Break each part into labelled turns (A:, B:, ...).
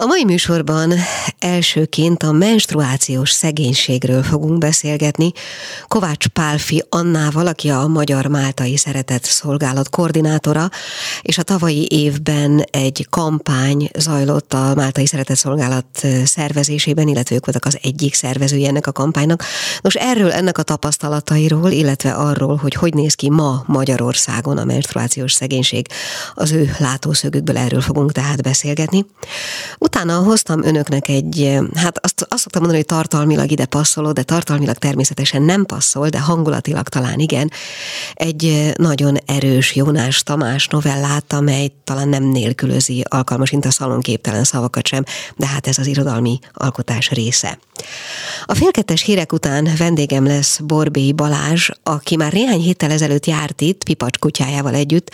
A: A mai műsorban elsőként a menstruációs szegénységről fogunk beszélgetni Kovács Pálfi Annával, aki a Magyar Máltai Szeretett Szolgálat koordinátora, és a tavalyi évben egy kampány zajlott a Máltai Szeretett Szolgálat szervezésében, illetve ők voltak az egyik szervezője ennek a kampánynak. Nos, erről, ennek a tapasztalatairól, illetve arról, hogy hogy néz ki ma Magyarországon a menstruációs szegénység, az ő látószögükből erről fogunk tehát beszélgetni. Utána hoztam önöknek egy, hát azt, azt szoktam mondani, hogy tartalmilag ide passzoló, de tartalmilag természetesen nem passzol, de hangulatilag talán igen. Egy nagyon erős Jónás Tamás novellát, amely talán nem nélkülözi alkalmas, a szalonképtelen szavakat sem, de hát ez az irodalmi alkotás része. A félkettes hírek után vendégem lesz Borbély Balázs, aki már néhány héttel ezelőtt járt itt, Pipacs kutyájával együtt,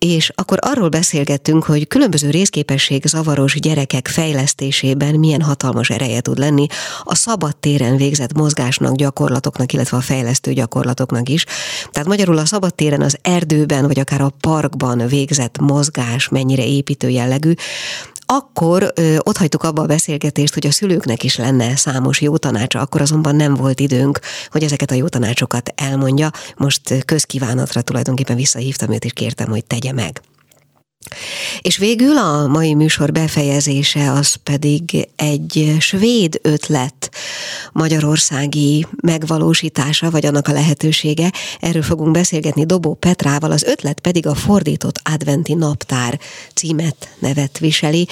A: és akkor arról beszélgettünk, hogy különböző részképesség zavaros gyerekek fejlesztésében milyen hatalmas ereje tud lenni a szabad téren végzett mozgásnak, gyakorlatoknak, illetve a fejlesztő gyakorlatoknak is. Tehát magyarul a szabad téren, az erdőben, vagy akár a parkban végzett mozgás mennyire építő jellegű, akkor ö, ott hagytuk abba a beszélgetést, hogy a szülőknek is lenne számos jó tanácsa, akkor azonban nem volt időnk, hogy ezeket a jó tanácsokat elmondja. Most közkívánatra tulajdonképpen visszahívtam őt, és kértem, hogy tegye meg. És végül a mai műsor befejezése az pedig egy svéd ötlet magyarországi megvalósítása, vagy annak a lehetősége. Erről fogunk beszélgetni Dobó Petrával, az ötlet pedig a fordított adventi naptár címet nevet viseli.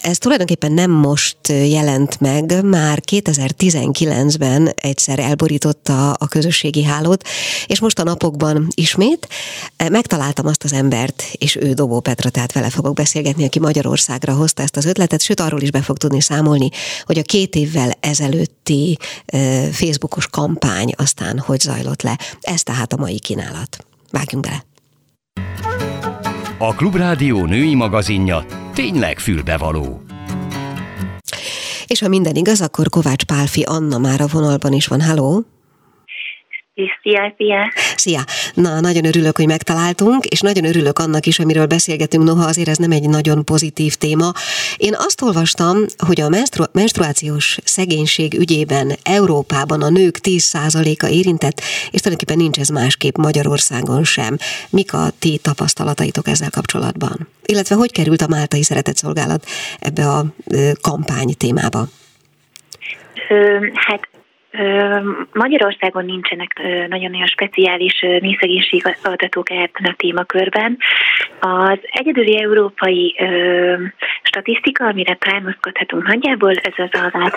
A: Ez tulajdonképpen nem most jelent meg, már 2019-ben egyszer elborította a közösségi hálót, és most a napokban ismét megtaláltam azt az embert, és ő Dobó Petra, tehát vele fogok beszélgetni, aki Magyarországra hozta ezt az ötletet, sőt arról is be fog tudni számolni, hogy a két évvel ezelőtti Facebookos kampány aztán hogy zajlott le. Ez tehát a mai kínálat. Vágjunk bele!
B: A Klubrádió női magazinja tényleg fülbevaló.
A: És ha minden igaz, akkor Kovács Pálfi Anna már a vonalban is van. Halló!
C: Szia, szia!
A: Szia! Na, nagyon örülök, hogy megtaláltunk, és nagyon örülök annak is, amiről beszélgetünk, noha azért ez nem egy nagyon pozitív téma. Én azt olvastam, hogy a menstru- menstruációs szegénység ügyében Európában a nők 10%-a érintett, és tulajdonképpen nincs ez másképp Magyarországon sem. Mik a ti tapasztalataitok ezzel kapcsolatban? Illetve hogy került a Máltai Szeretetszolgálat ebbe a kampány témába?
C: Hát Magyarországon nincsenek nagyon-nagyon speciális népszegénység adatok ebben a témakörben. Az egyedüli európai statisztika, amire támaszkodhatunk nagyjából, ez az az általános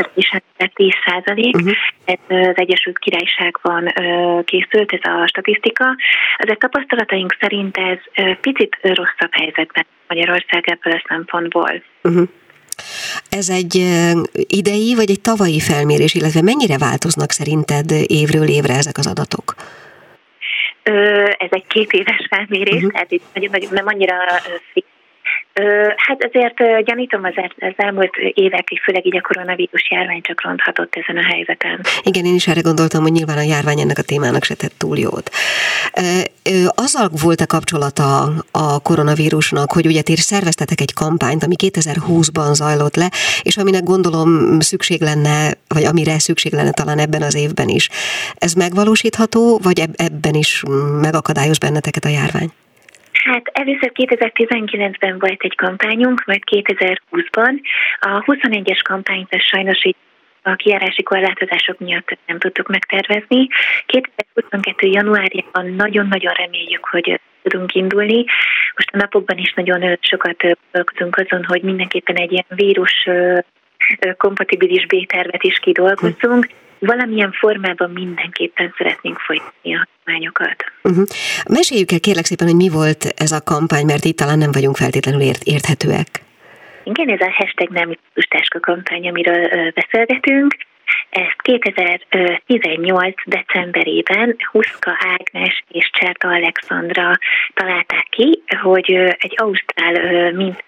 C: 10 százalék, uh-huh. ez az Egyesült Királyságban készült ez a statisztika. Az a tapasztalataink szerint ez picit rosszabb helyzetben Magyarország ebből a szempontból. Uh-huh.
A: Ez egy idei vagy egy tavalyi felmérés, illetve mennyire változnak szerinted évről évre ezek az adatok?
C: Ez egy két éves felmérés, uh-huh. tehát itt nagyon, nem annyira fix Hát azért gyanítom az, az elmúlt évek, főleg így a koronavírus járvány csak ronthatott ezen a helyzeten.
A: Igen, én is erre gondoltam, hogy nyilván a járvány ennek a témának se tett túl jót. Azzal volt a kapcsolata a koronavírusnak, hogy ugye ti szerveztetek egy kampányt, ami 2020-ban zajlott le, és aminek gondolom szükség lenne, vagy amire szükség lenne talán ebben az évben is. Ez megvalósítható, vagy ebben is megakadályoz benneteket a járvány?
C: Hát először 2019-ben volt egy kampányunk, majd 2020-ban. A 21-es kampányt sajnos így a kiárási korlátozások miatt nem tudtuk megtervezni. 2022. januárjában nagyon-nagyon reméljük, hogy tudunk indulni. Most a napokban is nagyon sokat dolgozunk azon, hogy mindenképpen egy ilyen vírus kompatibilis B-tervet is kidolgozzunk. Hm valamilyen formában mindenképpen szeretnénk folytatni a hagyományokat. Uh-huh.
A: Meséljük el kérlek szépen, hogy mi volt ez a kampány, mert itt talán nem vagyunk feltétlenül ért, érthetőek.
C: Igen, ez a hashtag nem táska kampány, amiről beszélgetünk. Ezt 2018. decemberében Huszka Ágnes és Cserta Alexandra találták ki, hogy egy ausztrál mint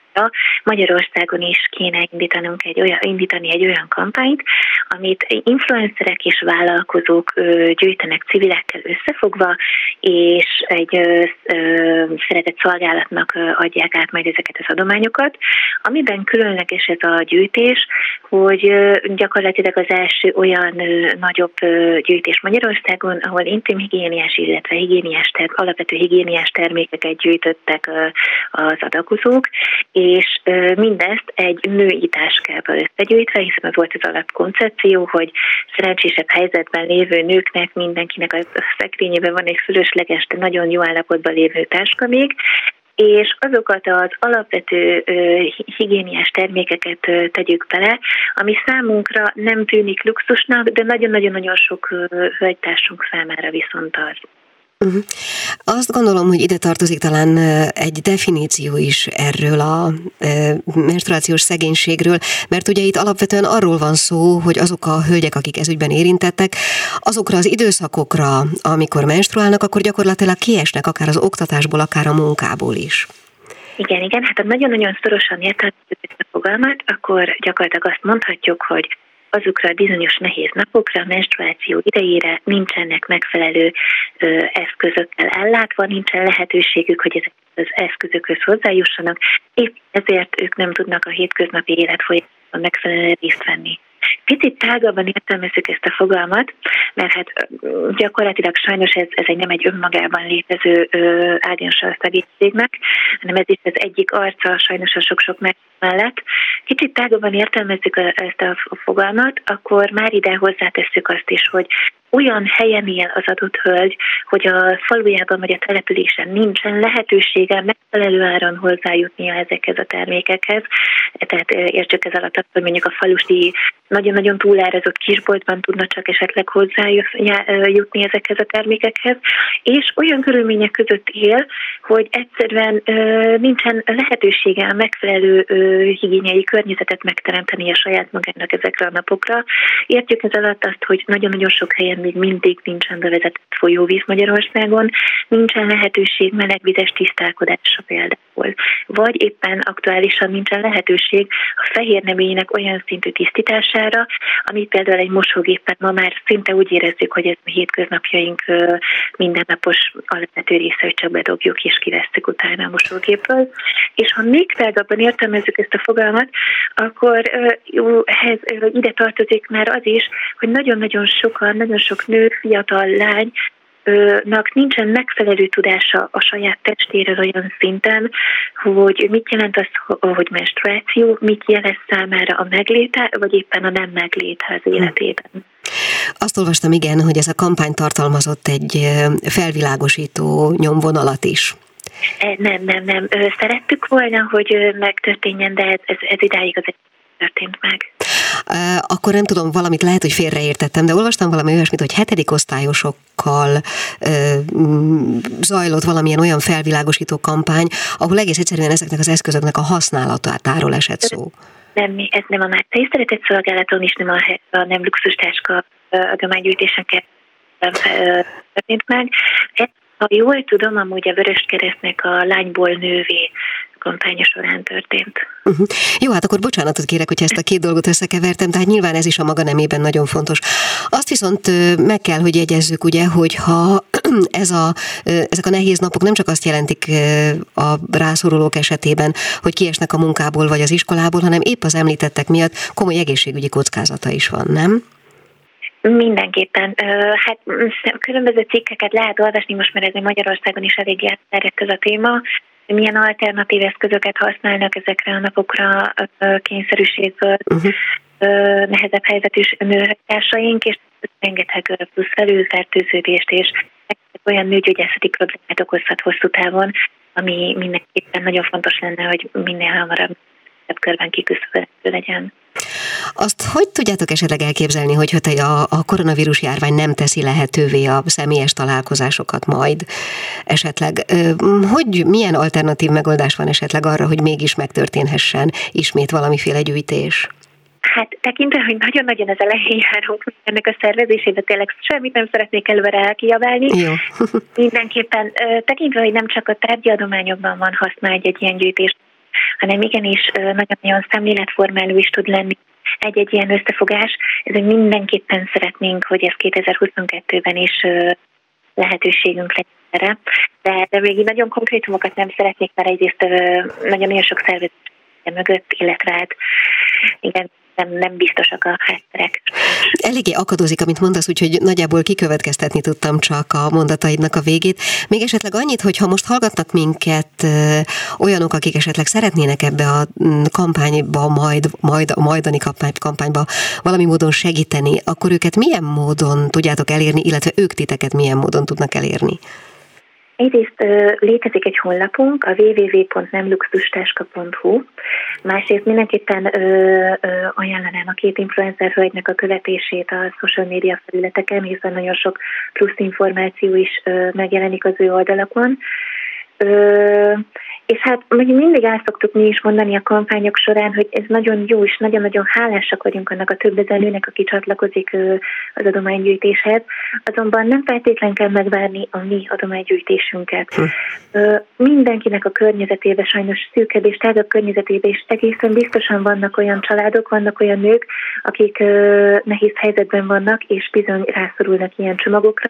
C: Magyarországon is kéne indítanunk egy olyan, indítani egy olyan kampányt, amit influencerek és vállalkozók gyűjtenek civilekkel összefogva, és egy szeretett szolgálatnak adják át majd ezeket az adományokat, amiben különleges ez a gyűjtés, hogy gyakorlatilag az első olyan nagyobb gyűjtés Magyarországon, ahol intimhigiéniás, illetve higiéniás alapvető higiéniás termékeket gyűjtöttek az adakozók, és mindezt egy női táskába összegyűjtve, hiszen az volt az alapkoncepció, hogy szerencsésebb helyzetben lévő nőknek mindenkinek a szekrényében van egy fölösleges, de nagyon jó állapotban lévő táska még, és azokat az alapvető higiéniás termékeket tegyük bele, ami számunkra nem tűnik luxusnak, de nagyon-nagyon-nagyon sok hölgytársunk számára viszont az.
A: Uh-huh. Azt gondolom, hogy ide tartozik talán egy definíció is erről a menstruációs szegénységről, mert ugye itt alapvetően arról van szó, hogy azok a hölgyek, akik ezügyben érintettek, azokra az időszakokra, amikor menstruálnak, akkor gyakorlatilag kiesnek akár az oktatásból, akár a munkából is.
C: Igen, igen, hát ha nagyon-nagyon szorosan értelmezzük a fogalmat, akkor gyakorlatilag azt mondhatjuk, hogy azokra a bizonyos nehéz napokra, a menstruáció idejére nincsenek megfelelő ö, eszközökkel ellátva, nincsen lehetőségük, hogy ezek az eszközökhöz hozzájussanak, épp ezért ők nem tudnak a hétköznapi élet folyamatosan megfelelően részt venni. Picit tágabban értelmezzük ezt a fogalmat, mert hát gyakorlatilag sajnos ez, ez egy nem egy önmagában létező ágensa a szegénységnek, hanem ez is az egyik arca sajnos a sok-sok mellett. Kicsit tágabban értelmezzük ezt a fogalmat, akkor már ide hozzátesszük azt is, hogy olyan helyen él az adott hölgy, hogy a falujában vagy a településen nincsen lehetősége megfelelő áron hozzájutnia ezekhez a termékekhez. Tehát értsük ez alatt, hogy mondjuk a falusi nagyon-nagyon túlárazott kisboltban tudna csak esetleg hozzájutni ezekhez a termékekhez, és olyan körülmények között él, hogy egyszerűen nincsen lehetősége a megfelelő higiéniai környezetet megteremteni a saját magának ezekre a napokra. Értjük ez alatt azt, hogy nagyon-nagyon sok helyen még mindig nincsen bevezetett folyóvíz Magyarországon, nincsen lehetőség melegvizes tisztálkodásra például, vagy éppen aktuálisan nincsen lehetőség a fehér neményének olyan szintű tisztítására, amit például egy mosógépen ma már szinte úgy érezzük, hogy ez a hétköznapjaink mindennapos alapvető része, hogy csak bedobjuk és kivesszük utána a mosógépről. És ha még tágabban értelmezzük ezt a fogalmat, akkor jó, ehhez ide tartozik már az is, hogy nagyon-nagyon sokan, nagyon sok nő, fiatal lány nak nincsen megfelelő tudása a saját testéről olyan szinten, hogy mit jelent az, hogy menstruáció, mit jelent számára a megléte, vagy éppen a nem megléte az életében.
A: Azt olvastam, igen, hogy ez a kampány tartalmazott egy felvilágosító nyomvonalat is.
C: E, nem, nem, nem. Szerettük volna, hogy megtörténjen, de ez, ez, ez idáig az történt meg.
A: Akkor nem tudom, valamit lehet, hogy félreértettem, de olvastam valami olyasmit, hogy hetedik osztályosokkal mm, zajlott valamilyen olyan felvilágosító kampány, ahol egész egyszerűen ezeknek az eszközöknek a használatáról esett szó.
C: Nem, ez nem a Mártai Szeretett Szolgálaton is, nem a, a nem luxustáska adománygyűjtésen történt meg. Ez, ha jól tudom, amúgy a Vörös Keresztnek a lányból nővé kampánya során történt.
A: Uh-huh. Jó, hát akkor bocsánatot kérek, hogyha ezt a két dolgot összekevertem, tehát nyilván ez is a maga nemében nagyon fontos. Azt viszont meg kell, hogy jegyezzük, ugye, hogy ha ez a, ezek a nehéz napok nem csak azt jelentik a rászorulók esetében, hogy kiesnek a munkából vagy az iskolából, hanem épp az említettek miatt komoly egészségügyi kockázata is van, nem?
C: Mindenképpen. Hát különböző cikkeket lehet olvasni, most már ez Magyarországon is elég elterjedt ez a téma milyen alternatív eszközöket használnak ezekre a napokra kényszerűségből uh-huh. nehezebb helyzetű nőtársaink, és rengeteg plusz felülfertőződést és olyan nőgyógyászati problémát okozhat hosszú távon, ami mindenképpen nagyon fontos lenne, hogy minél hamarabb körben kiküszöbölhető legyen.
A: Azt hogy tudjátok esetleg elképzelni, hogyha te a, a koronavírus járvány nem teszi lehetővé a személyes találkozásokat majd esetleg? Hogy milyen alternatív megoldás van esetleg arra, hogy mégis megtörténhessen ismét valamiféle gyűjtés?
C: Hát tekintve, hogy nagyon-nagyon az elején járunk ennek a szervezésébe, tényleg semmit nem szeretnék előre elkiabálni.
A: Jó.
C: Mindenképpen tekintve, hogy nem csak a tárgyadományokban van haszna egy, egy ilyen gyűjtés, hanem igenis nagyon-nagyon szemléletformáló is tud lenni egy-egy ilyen összefogás. Ezért mindenképpen szeretnénk, hogy ez 2022-ben is lehetőségünk legyen erre. De, de még nagyon konkrétumokat nem szeretnék, mert egyrészt nagyon-nagyon sok szervezet mögött, illetve hát igen, nem, nem biztosak a hátterek.
A: Eléggé akadozik, amit mondasz, úgyhogy nagyjából kikövetkeztetni tudtam csak a mondataidnak a végét. Még esetleg annyit, hogy ha most hallgatnak minket olyanok, akik esetleg szeretnének ebbe a mm, kampányba, majd, majd a majdani kampány, kampányba valami módon segíteni, akkor őket milyen módon tudjátok elérni, illetve ők titeket milyen módon tudnak elérni?
C: Egyrészt létezik egy honlapunk, a www.nemluxustaska.hu, másrészt mindenképpen ö, ö, ajánlanám a két influencer hölgynek a követését a social média felületeken, hiszen nagyon sok plusz információ is ö, megjelenik az ő oldalakon. Ö, és hát mindig el szoktuk mi is mondani a kampányok során, hogy ez nagyon jó, és nagyon-nagyon hálásak vagyunk annak a több ezer nőnek, aki csatlakozik az adománygyűjtéshez. Azonban nem feltétlen kell megvárni a mi adománygyűjtésünket. Hm. Mindenkinek a környezetébe, sajnos szűkebb és tágabb környezetébe is egészen biztosan vannak olyan családok, vannak olyan nők, akik nehéz helyzetben vannak, és bizony rászorulnak ilyen csomagokra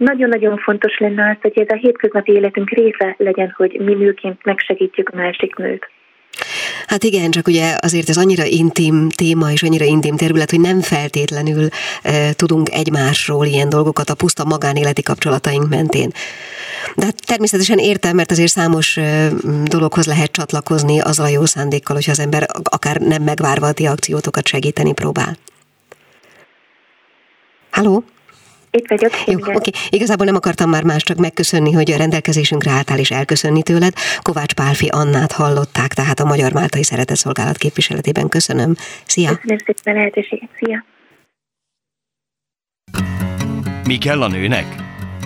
C: nagyon-nagyon fontos lenne az, hogy ez a hétköznapi életünk része legyen, hogy mi nőként megsegítjük másik nőt.
A: Hát igen, csak ugye azért ez annyira intim téma és annyira intim terület, hogy nem feltétlenül e, tudunk egymásról ilyen dolgokat a puszta magánéleti kapcsolataink mentén. De hát természetesen értem, mert azért számos e, dologhoz lehet csatlakozni azzal a jó szándékkal, hogyha az ember akár nem megvárva a ti akciótokat segíteni próbál. Halló?
C: Itt vagyok.
A: Jó, oké. Okay. Igazából nem akartam már más, csak megköszönni, hogy a rendelkezésünket álltál és elköszönni tőled. Kovács Pálfi Annát hallották, tehát a Magyar Máltai Szeretetszolgálat képviseletében. Köszönöm. Szia!
C: Köszönöm szépen a lehetőséget. Szia!
B: Mi kell a nőnek?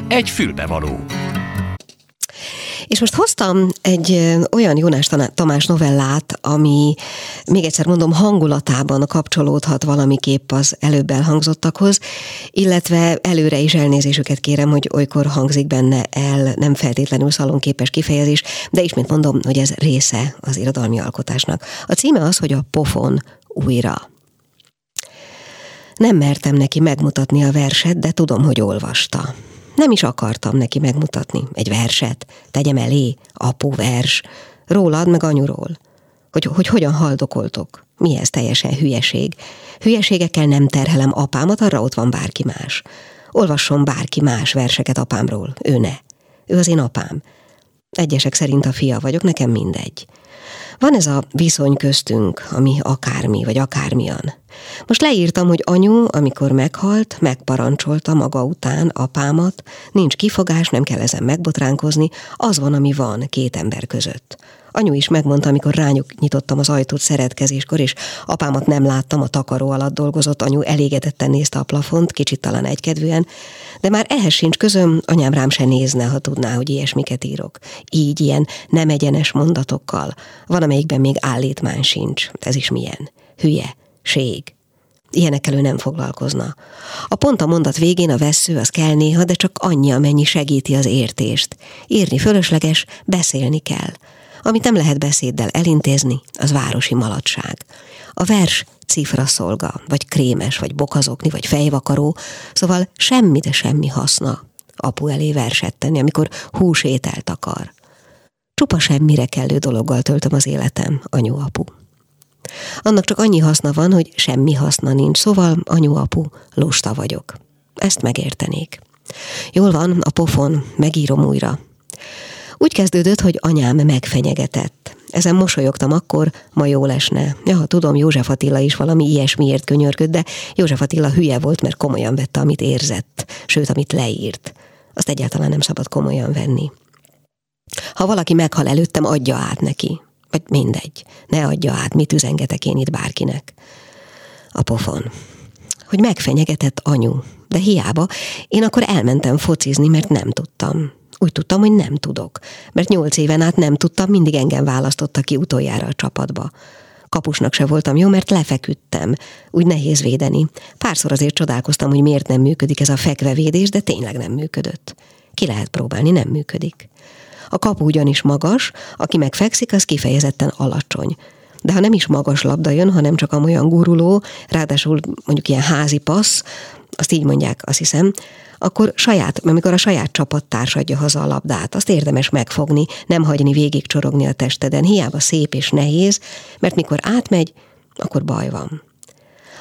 B: Egy fülbevaló.
A: És most hoztam egy olyan Jónás Tamás novellát, ami még egyszer mondom, hangulatában kapcsolódhat valamiképp az előbb elhangzottakhoz, illetve előre is elnézésüket kérem, hogy olykor hangzik benne el nem feltétlenül szalonképes kifejezés, de ismét mondom, hogy ez része az irodalmi alkotásnak. A címe az, hogy a pofon újra. Nem mertem neki megmutatni a verset, de tudom, hogy olvasta. Nem is akartam neki megmutatni egy verset, tegyem elé, apu vers, rólad meg anyuról, hogy, hogy hogyan haldokoltok. Mi ez teljesen hülyeség? Hülyeségekkel nem terhelem apámat, arra ott van bárki más. Olvasson bárki más verseket apámról, ő ne. Ő az én apám. Egyesek szerint a fia vagyok, nekem mindegy. Van ez a viszony köztünk, ami akármi, vagy akármilyen. Most leírtam, hogy anyu, amikor meghalt, megparancsolta maga után apámat, nincs kifogás, nem kell ezen megbotránkozni, az van, ami van két ember között. Anyu is megmondta, amikor rányuk nyitottam az ajtót szeretkezéskor, és apámat nem láttam, a takaró alatt dolgozott, anyu elégedetten nézte a plafont, kicsit talán egykedvűen, de már ehhez sincs közöm, anyám rám se nézne, ha tudná, hogy ilyesmiket írok. Így, ilyen nem egyenes mondatokkal. Van, amelyikben még állítmány sincs. Ez is milyen? Hülye, ség. Ilyenekkel ő nem foglalkozna. A pont a mondat végén a vesző az kell néha, de csak annyi, amennyi segíti az értést. Írni fölösleges, beszélni kell. Amit nem lehet beszéddel elintézni, az városi maladság. A vers cifra szolga, vagy krémes, vagy bokazokni, vagy fejvakaró, szóval semmi, de semmi haszna apu elé verset tenni, amikor húsételt akar. Csupa semmire kellő dologgal töltöm az életem, anyu-apu. Annak csak annyi haszna van, hogy semmi haszna nincs, szóval anyu-apu, lusta vagyok. Ezt megértenék. Jól van, a pofon, megírom újra. Úgy kezdődött, hogy anyám megfenyegetett. Ezen mosolyogtam akkor, ma jó lesne. Ja, tudom, József Attila is valami ilyesmiért könyörgött, de József Attila hülye volt, mert komolyan vette, amit érzett, sőt, amit leírt. Azt egyáltalán nem szabad komolyan venni. Ha valaki meghal előttem, adja át neki. Vagy mindegy, ne adja át, mit üzengetek én itt bárkinek. A pofon. Hogy megfenyegetett anyu, de hiába, én akkor elmentem focizni, mert nem tudtam. Úgy tudtam, hogy nem tudok, mert nyolc éven át nem tudtam, mindig engem választotta ki utoljára a csapatba. Kapusnak se voltam jó, mert lefeküdtem. Úgy nehéz védeni. Párszor azért csodálkoztam, hogy miért nem működik ez a fekvevédés, de tényleg nem működött. Ki lehet próbálni, nem működik. A kapu ugyanis magas, aki megfekszik, az kifejezetten alacsony. De ha nem is magas labda jön, hanem csak amolyan guruló, ráadásul mondjuk ilyen házi passz, azt így mondják, azt hiszem, akkor saját, amikor a saját csapattárs adja haza a labdát, azt érdemes megfogni, nem hagyni végig csorogni a testeden, hiába szép és nehéz, mert mikor átmegy, akkor baj van.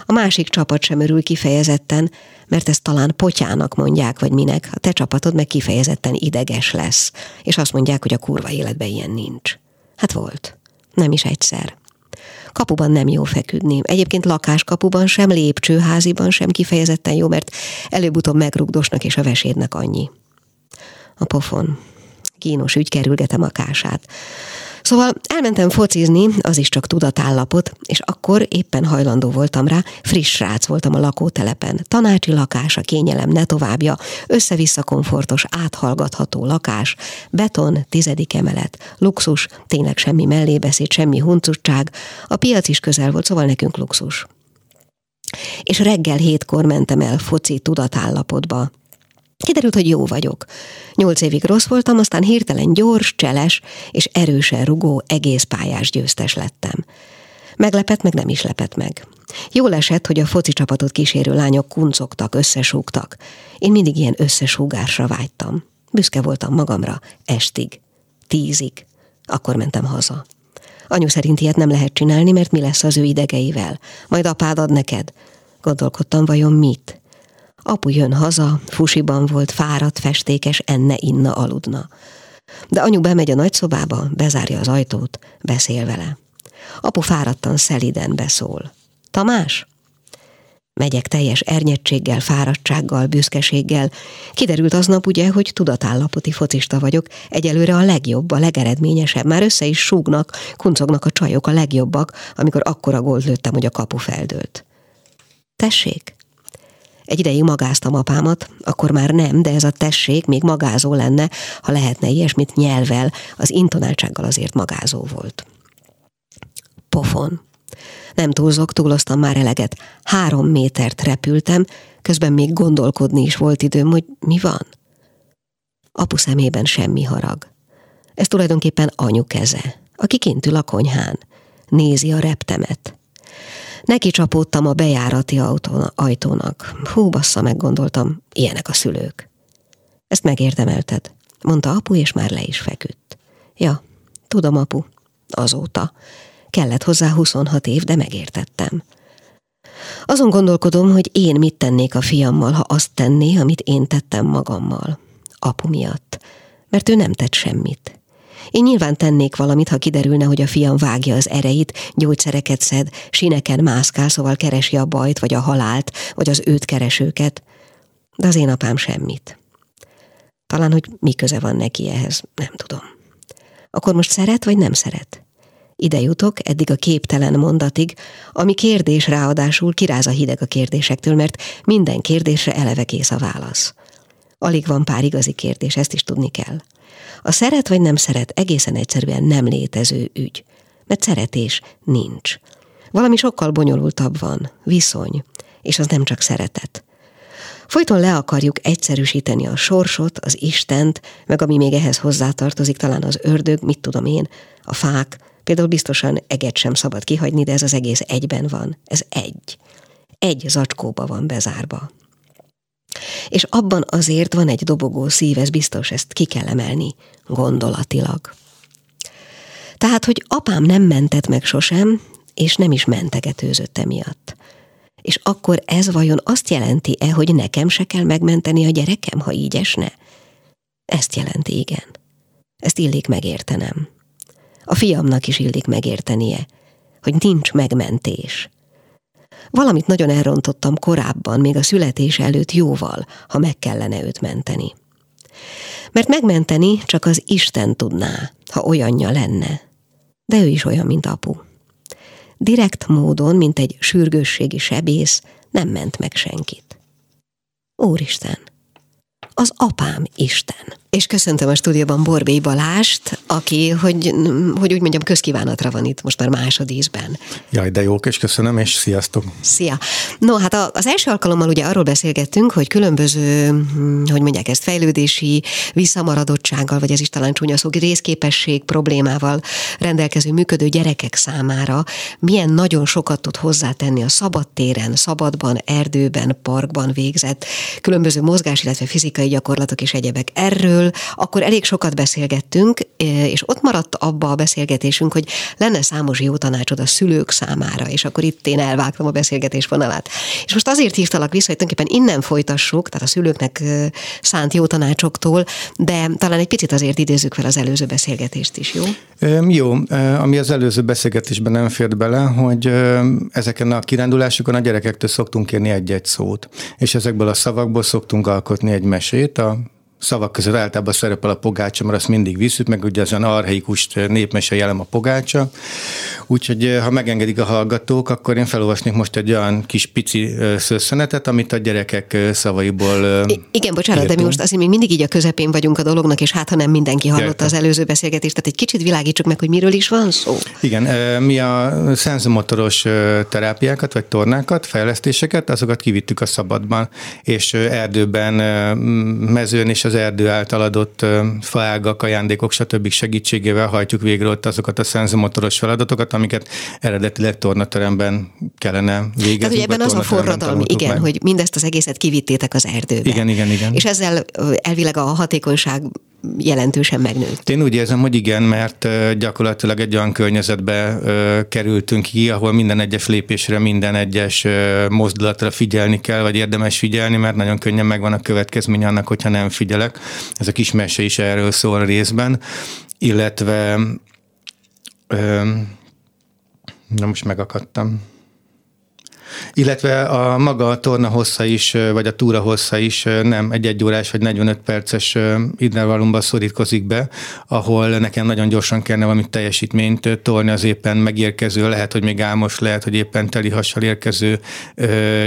A: A másik csapat sem örül kifejezetten, mert ezt talán potyának mondják, vagy minek, a te csapatod meg kifejezetten ideges lesz, és azt mondják, hogy a kurva életben ilyen nincs. Hát volt. Nem is egyszer. Kapuban nem jó feküdni. Egyébként lakáskapuban sem, lépcsőháziban sem kifejezetten jó, mert előbb-utóbb megrugdosnak és a vesédnek annyi. A pofon. Kínos ügy kerülgetem a kását. Szóval elmentem focizni, az is csak tudatállapot, és akkor éppen hajlandó voltam rá, friss srác voltam a lakótelepen. Tanácsi lakás, a kényelem ne továbbja, össze-vissza komfortos, áthallgatható lakás, beton, tizedik emelet, luxus, tényleg semmi mellébeszéd, semmi huncutság, a piac is közel volt, szóval nekünk luxus. És reggel hétkor mentem el foci tudatállapotba, Kiderült, hogy jó vagyok. Nyolc évig rossz voltam, aztán hirtelen gyors, cseles és erősen rugó egész pályás győztes lettem. Meglepett, meg nem is lepett meg. Jól esett, hogy a foci csapatot kísérő lányok kuncogtak, összesúgtak. Én mindig ilyen összesúgásra vágytam. Büszke voltam magamra, estig, tízig. Akkor mentem haza. Anyu szerint ilyet nem lehet csinálni, mert mi lesz az ő idegeivel. Majd apád ad neked. Gondolkodtam, vajon mit? Apu jön haza, fusiban volt, fáradt, festékes, enne, inna, aludna. De anyu bemegy a nagyszobába, bezárja az ajtót, beszél vele. Apu fáradtan szeliden beszól. Tamás? Megyek teljes ernyettséggel, fáradtsággal, büszkeséggel. Kiderült aznap ugye, hogy tudatállapoti focista vagyok, egyelőre a legjobb, a legeredményesebb. Már össze is súgnak, kuncognak a csajok, a legjobbak, amikor akkora gólt lőttem, hogy a kapu feldőlt. Tessék, egy ideig magáztam apámat, akkor már nem, de ez a tessék még magázó lenne, ha lehetne ilyesmit nyelvel, az intonáltsággal azért magázó volt. Pofon. Nem túlzok, túloztam már eleget. Három métert repültem, közben még gondolkodni is volt időm, hogy mi van. Apu szemében semmi harag. Ez tulajdonképpen anyu keze, aki kint ül a konyhán. Nézi a reptemet. Neki csapódtam a bejárati ajtónak. Hú, bassza, meggondoltam, ilyenek a szülők. Ezt megérdemelted, mondta apu, és már le is feküdt. Ja, tudom, apu, azóta. Kellett hozzá 26 év, de megértettem. Azon gondolkodom, hogy én mit tennék a fiammal, ha azt tenné, amit én tettem magammal. Apu miatt. Mert ő nem tett semmit. Én nyilván tennék valamit, ha kiderülne, hogy a fiam vágja az ereit, gyógyszereket szed, sineken mászkál, szóval keresi a bajt, vagy a halált, vagy az őt keresőket. De az én apám semmit. Talán, hogy mi köze van neki ehhez, nem tudom. Akkor most szeret, vagy nem szeret? Ide jutok, eddig a képtelen mondatig, ami kérdés ráadásul kiráz a hideg a kérdésektől, mert minden kérdésre eleve kész a válasz. Alig van pár igazi kérdés, ezt is tudni kell. A szeret vagy nem szeret egészen egyszerűen nem létező ügy, mert szeretés nincs. Valami sokkal bonyolultabb van, viszony, és az nem csak szeretet. Folyton le akarjuk egyszerűsíteni a sorsot, az Istent, meg ami még ehhez hozzátartozik, talán az ördög, mit tudom én, a fák, például biztosan eget sem szabad kihagyni, de ez az egész egyben van. Ez egy. Egy zacskóba van bezárva. És abban azért van egy dobogó szív, ez biztos, ezt ki kell emelni gondolatilag. Tehát, hogy apám nem mentett meg sosem, és nem is mentegetőzött emiatt. És akkor ez vajon azt jelenti-e, hogy nekem se kell megmenteni a gyerekem, ha így esne? Ezt jelenti, igen. Ezt illik megértenem. A fiamnak is illik megértenie, hogy nincs megmentés. Valamit nagyon elrontottam korábban, még a születés előtt jóval, ha meg kellene őt menteni. Mert megmenteni csak az Isten tudná, ha olyanja lenne. De ő is olyan, mint apu. Direkt módon, mint egy sürgősségi sebész, nem ment meg senkit. Úristen, az apám Isten. És köszöntöm a stúdióban Borbély Balást, aki, hogy, hogy úgy mondjam, közkívánatra van itt most már másodízben.
D: Jaj, de jók, és köszönöm, és sziasztok!
A: Szia! No, hát az első alkalommal ugye arról beszélgettünk, hogy különböző, hm, hogy mondják ezt, fejlődési visszamaradottsággal, vagy ez is talán csúnya szó, részképesség problémával rendelkező működő gyerekek számára milyen nagyon sokat tud hozzátenni a szabad téren, szabadban, erdőben, parkban végzett különböző mozgás, illetve fizikai gyakorlatok és egyebek. Erről erről akkor elég sokat beszélgettünk, és ott maradt abba a beszélgetésünk, hogy lenne számos jó tanácsod a szülők számára, és akkor itt én elvágtam a beszélgetés vonalát. És most azért hívtalak vissza, hogy tulajdonképpen innen folytassuk, tehát a szülőknek szánt jó tanácsoktól, de talán egy picit azért idézzük fel az előző beszélgetést is, jó?
D: Jó, ami az előző beszélgetésben nem fért bele, hogy ezeken a kirándulásokon a gyerekektől szoktunk kérni egy-egy szót, és ezekből a szavakból szoktunk alkotni egy mesét, a szavak között általában szerepel a pogácsa, mert azt mindig visszük, meg ugye az arhaikus népmese jelem a pogácsa. Úgyhogy eh, ha megengedik a hallgatók, akkor én felolvasnék most egy olyan kis pici eh, szösszenetet, amit a gyerekek eh, szavaiból
A: I- Igen, bocsánat, írtunk. de mi most azért még mindig így a közepén vagyunk a dolognak, és hát ha nem mindenki hallotta az előző beszélgetést, tehát egy kicsit világítsuk meg, hogy miről is van szó.
D: Igen, mi a szenzomotoros terápiákat, vagy tornákat, fejlesztéseket, azokat kivittük a szabadban, és erdőben, mezőn és az az erdő által adott faágak, ajándékok, stb. segítségével hajtjuk végre ott azokat a szenzomotoros feladatokat, amiket eredetileg tornateremben kellene végezni. Tehát,
A: hogy ebben az a forradalmi, igen, meg. hogy mindezt az egészet kivittétek az erdőbe.
D: Igen, igen, igen.
A: És ezzel elvileg a hatékonyság jelentősen megnőtt.
D: Én úgy érzem, hogy igen, mert gyakorlatilag egy olyan környezetbe kerültünk ki, ahol minden egyes lépésre, minden egyes mozdulatra figyelni kell, vagy érdemes figyelni, mert nagyon könnyen megvan a következmény annak, hogyha nem figyelek. Ez a kis mese is erről szól részben, illetve na most megakadtam. Illetve a maga a torna hossza is, vagy a túra hossza is nem egy egy órás vagy 45 perces intervallumban szorítkozik be, ahol nekem nagyon gyorsan kellene valami teljesítményt tolni az éppen megérkező, lehet, hogy még álmos, lehet, hogy éppen teli hassal érkező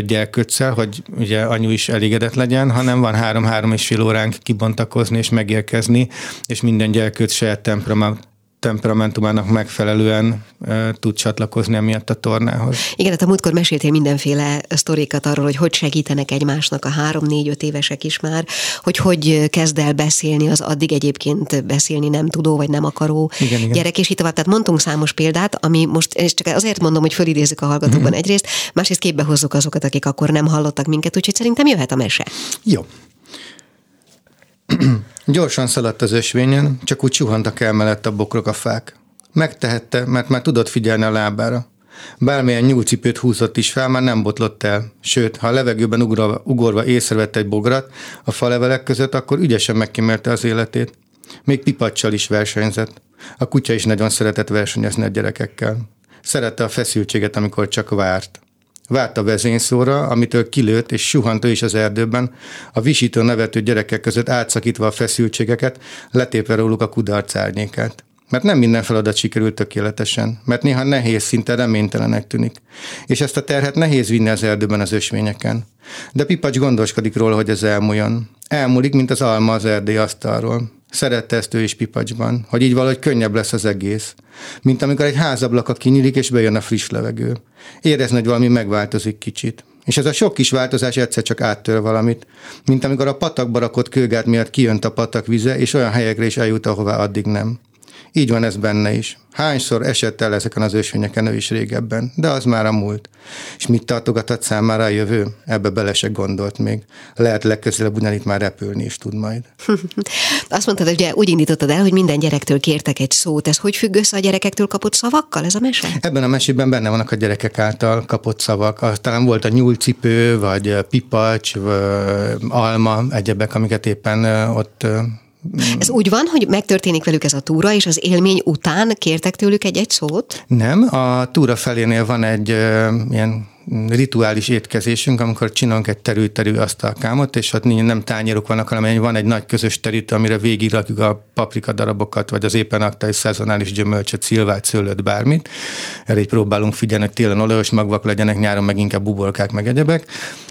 D: gyerkőccel, hogy ugye anyu is elégedett legyen, hanem van három-három és fél óránk kibontakozni és megérkezni, és minden gyerkőc saját temperament temperamentumának megfelelően e, tud csatlakozni emiatt a tornához.
A: Igen, hát a múltkor meséltél mindenféle sztorikat arról, hogy hogy segítenek egymásnak a három-négy-öt évesek is már, hogy hogy kezd el beszélni az addig egyébként beszélni nem tudó vagy nem akaró igen, igen. gyerek, és így tovább. Tehát mondtunk számos példát, ami most, és csak azért mondom, hogy fölidézzük a hallgatókban mm-hmm. egyrészt, másrészt képbe hozzuk azokat, akik akkor nem hallottak minket, úgyhogy szerintem jöhet a mese.
D: Jó. Gyorsan szaladt az ösvényen, csak úgy suhantak el mellett a bokrok a fák. Megtehette, mert már tudott figyelni a lábára. Bármilyen nyúlcipőt húzott is fel, már nem botlott el. Sőt, ha a levegőben ugorva, ugorva észrevett egy bograt a falevelek között, akkor ügyesen megkímérte az életét. Még pipacsal is versenyzett. A kutya is nagyon szeretett versenyezni a gyerekekkel. Szerette a feszültséget, amikor csak várt. Várt a vezényszóra, amitől kilőtt és suhant ő is az erdőben, a visító nevető gyerekek között átszakítva a feszültségeket, letépve róluk a kudarc árnyékát. Mert nem minden feladat sikerült tökéletesen, mert néha nehéz, szinte reménytelenek tűnik. És ezt a terhet nehéz vinni az erdőben az ösvényeken. De Pipacs gondoskodik róla, hogy ez elmúljon. Elmúlik, mint az alma az erdély asztalról. Szerette ezt ő is Pipacsban, hogy így valahogy könnyebb lesz az egész. Mint amikor egy házablaka kinyílik és bejön a friss levegő. Érezni, hogy valami megváltozik kicsit. És ez a sok kis változás egyszer csak áttör valamit. Mint amikor a patakba rakott kőgát miatt kijönt a patak vize, és olyan helyekre is eljut, ahová addig nem. Így van ez benne is. Hányszor esett el ezeken az ösvényeken ő is régebben, de az már a múlt. És mit tartogatott számára a jövő? Ebbe bele se gondolt még. Lehet legközelebb ugyanitt már repülni is tud majd.
A: Azt mondtad, hogy ugye úgy indítottad el, hogy minden gyerektől kértek egy szót. Ez hogy függ össze a gyerekektől kapott szavakkal, ez a mese?
D: Ebben a mesében benne vannak a gyerekek által kapott szavak. Talán volt a nyúlcipő, vagy pipacs, vagy alma, egyebek, amiket éppen ott
A: ez úgy van, hogy megtörténik velük ez a túra, és az élmény után kértek tőlük egy-egy szót?
D: Nem, a túra felénél van egy ilyen rituális étkezésünk, amikor csinálunk egy terű-terű asztalkámot, és ott nem tányérok vannak, hanem van egy nagy közös terítő, amire végig rakjuk a paprika darabokat, vagy az éppen aktai szezonális gyümölcsöt, szilvát, szőlőt, bármit. Erre így próbálunk figyelni, hogy télen olajos magvak legyenek, nyáron meg inkább bubolkák, meg egyebek.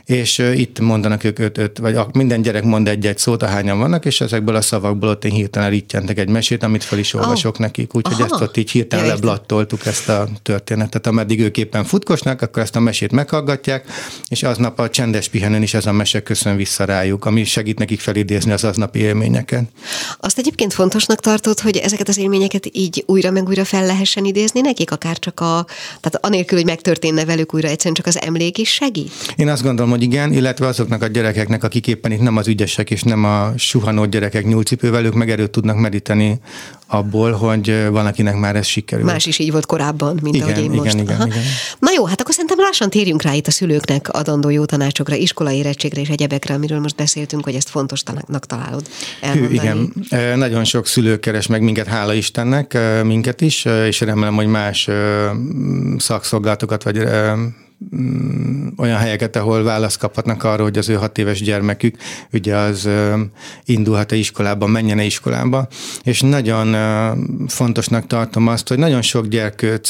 D: És itt mondanak ők öt, öt vagy minden gyerek mond egy-egy szót, ahányan vannak, és ezekből a szavakból ott én hirtelen ritjentek egy mesét, amit fel is olvasok oh. nekik, úgyhogy ezt ott így hirtelen leblattoltuk ezt a történetet, ameddig ők éppen futkosnak, akkor ezt a mesét meghallgatják, és aznap a csendes pihenőn is ez a mese köszön vissza rájuk, ami segít nekik felidézni az aznapi élményeket.
A: Azt egyébként fontosnak tartod, hogy ezeket az élményeket így újra meg újra fel lehessen idézni nekik, akár csak a, tehát anélkül, hogy megtörténne velük újra, egyszerűen csak az emlék is segít?
D: Én azt gondolom, hogy igen, illetve azoknak a gyerekeknek, akik éppen itt nem az ügyesek és nem a suhanó gyerekek nyúlcipővel, ők meg erőt tudnak medíteni abból, hogy van, akinek már ez sikerül.
A: Más is így volt korábban, mint
D: igen,
A: ahogy én
D: igen,
A: most.
D: Igen, Aha. igen.
A: Na jó, hát akkor szerintem lassan térjünk rá itt a szülőknek adandó jó tanácsokra, iskolai érettségre és egyebekre, amiről most beszéltünk, hogy ezt fontosnak találod elmondani.
D: Hű, igen, nagyon sok szülő keres meg minket, hála Istennek, minket is, és remélem, hogy más szakszolgálatokat vagy olyan helyeket, ahol választ kaphatnak arra, hogy az ő hat éves gyermekük ugye az indulhat-e iskolába, menjen-e iskolába, és nagyon fontosnak tartom azt, hogy nagyon sok gyerkőc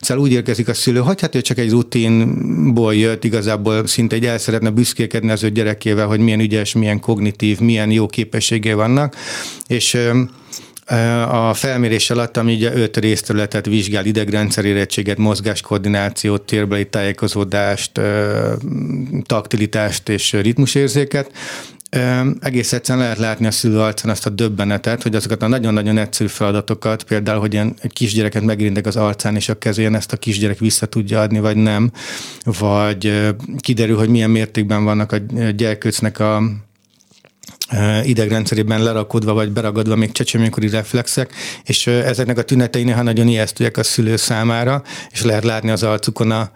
D: szóval úgy érkezik a szülő, hogy hát ő csak egy rutinból jött, igazából szinte egy el szeretne büszkélkedni az ő gyerekével, hogy milyen ügyes, milyen kognitív, milyen jó képességei vannak, és a felmérés alatt, ami ugye öt részterületet vizsgál, idegrendszer érettséget, mozgáskoordinációt, térbeli tájékozódást, taktilitást és ritmusérzéket, egész egyszerűen lehet látni a szülő arcán azt a döbbenetet, hogy azokat a nagyon-nagyon egyszerű feladatokat, például, hogy ilyen kisgyereket megérindek az arcán és a kezén, ezt a kisgyerek vissza tudja adni, vagy nem, vagy kiderül, hogy milyen mértékben vannak a gyerkőcnek a idegrendszerében lerakodva vagy beragadva még csecsemőkori reflexek, és ezeknek a tünetei néha nagyon ijesztőek a szülő számára, és lehet látni az arcukon a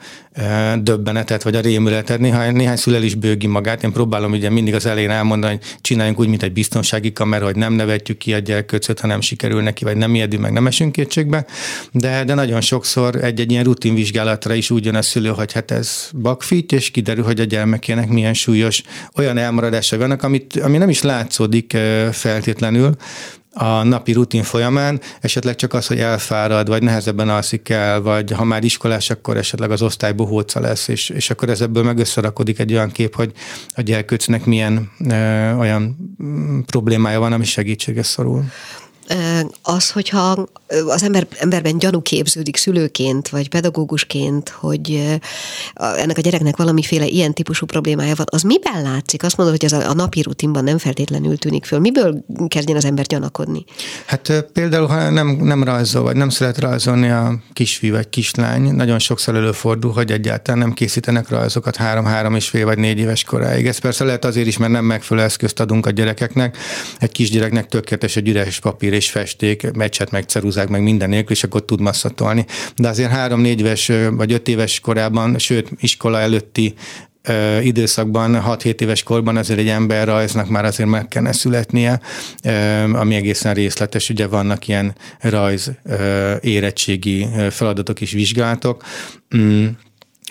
D: döbbenetet, vagy a rémületet. Néha, néhány szülel is bőgi magát. Én próbálom ugye mindig az elején elmondani, hogy csináljunk úgy, mint egy biztonsági kamera, hogy nem nevetjük ki a gyerköcöt, ha nem sikerül neki, vagy nem ijedünk, meg nem esünk kétségbe. De, de nagyon sokszor egy-egy ilyen rutinvizsgálatra is úgy jön a szülő, hogy hát ez bakfit, és kiderül, hogy a gyermekének milyen súlyos olyan elmaradása vannak, amit, ami nem is látszódik feltétlenül, a napi rutin folyamán, esetleg csak az, hogy elfárad, vagy nehezebben alszik el, vagy ha már iskolás, akkor esetleg az osztály bohóca lesz, és, és akkor ez ebből meg összerakodik egy olyan kép, hogy a gyerkőcnek milyen ö, olyan mm, problémája van, ami segítsége szorul
A: az, hogyha az ember, emberben gyanú képződik szülőként, vagy pedagógusként, hogy ennek a gyereknek valamiféle ilyen típusú problémája van, az miben látszik? Azt mondod, hogy ez a napi rutinban nem feltétlenül tűnik föl. Miből kezdjen az ember gyanakodni?
D: Hát például, ha nem, nem rajzol, vagy nem szeret rajzolni a kisfiú vagy kislány, nagyon sokszor előfordul, hogy egyáltalán nem készítenek rajzokat három-három és fél vagy négy éves koráig. Ez persze lehet azért is, mert nem megfelelő eszközt adunk a gyerekeknek. Egy kisgyereknek tökéletes egy üres papír és festék, meccset, meg ceruzák, meg minden nélkül, és akkor tud masszatolni. De azért három-négy vagy öt éves korában, sőt, iskola előtti időszakban, 6-7 éves korban azért egy ember rajznak már azért meg kellene születnie, ami egészen részletes, ugye vannak ilyen rajz érettségi feladatok és vizsgálatok, mm.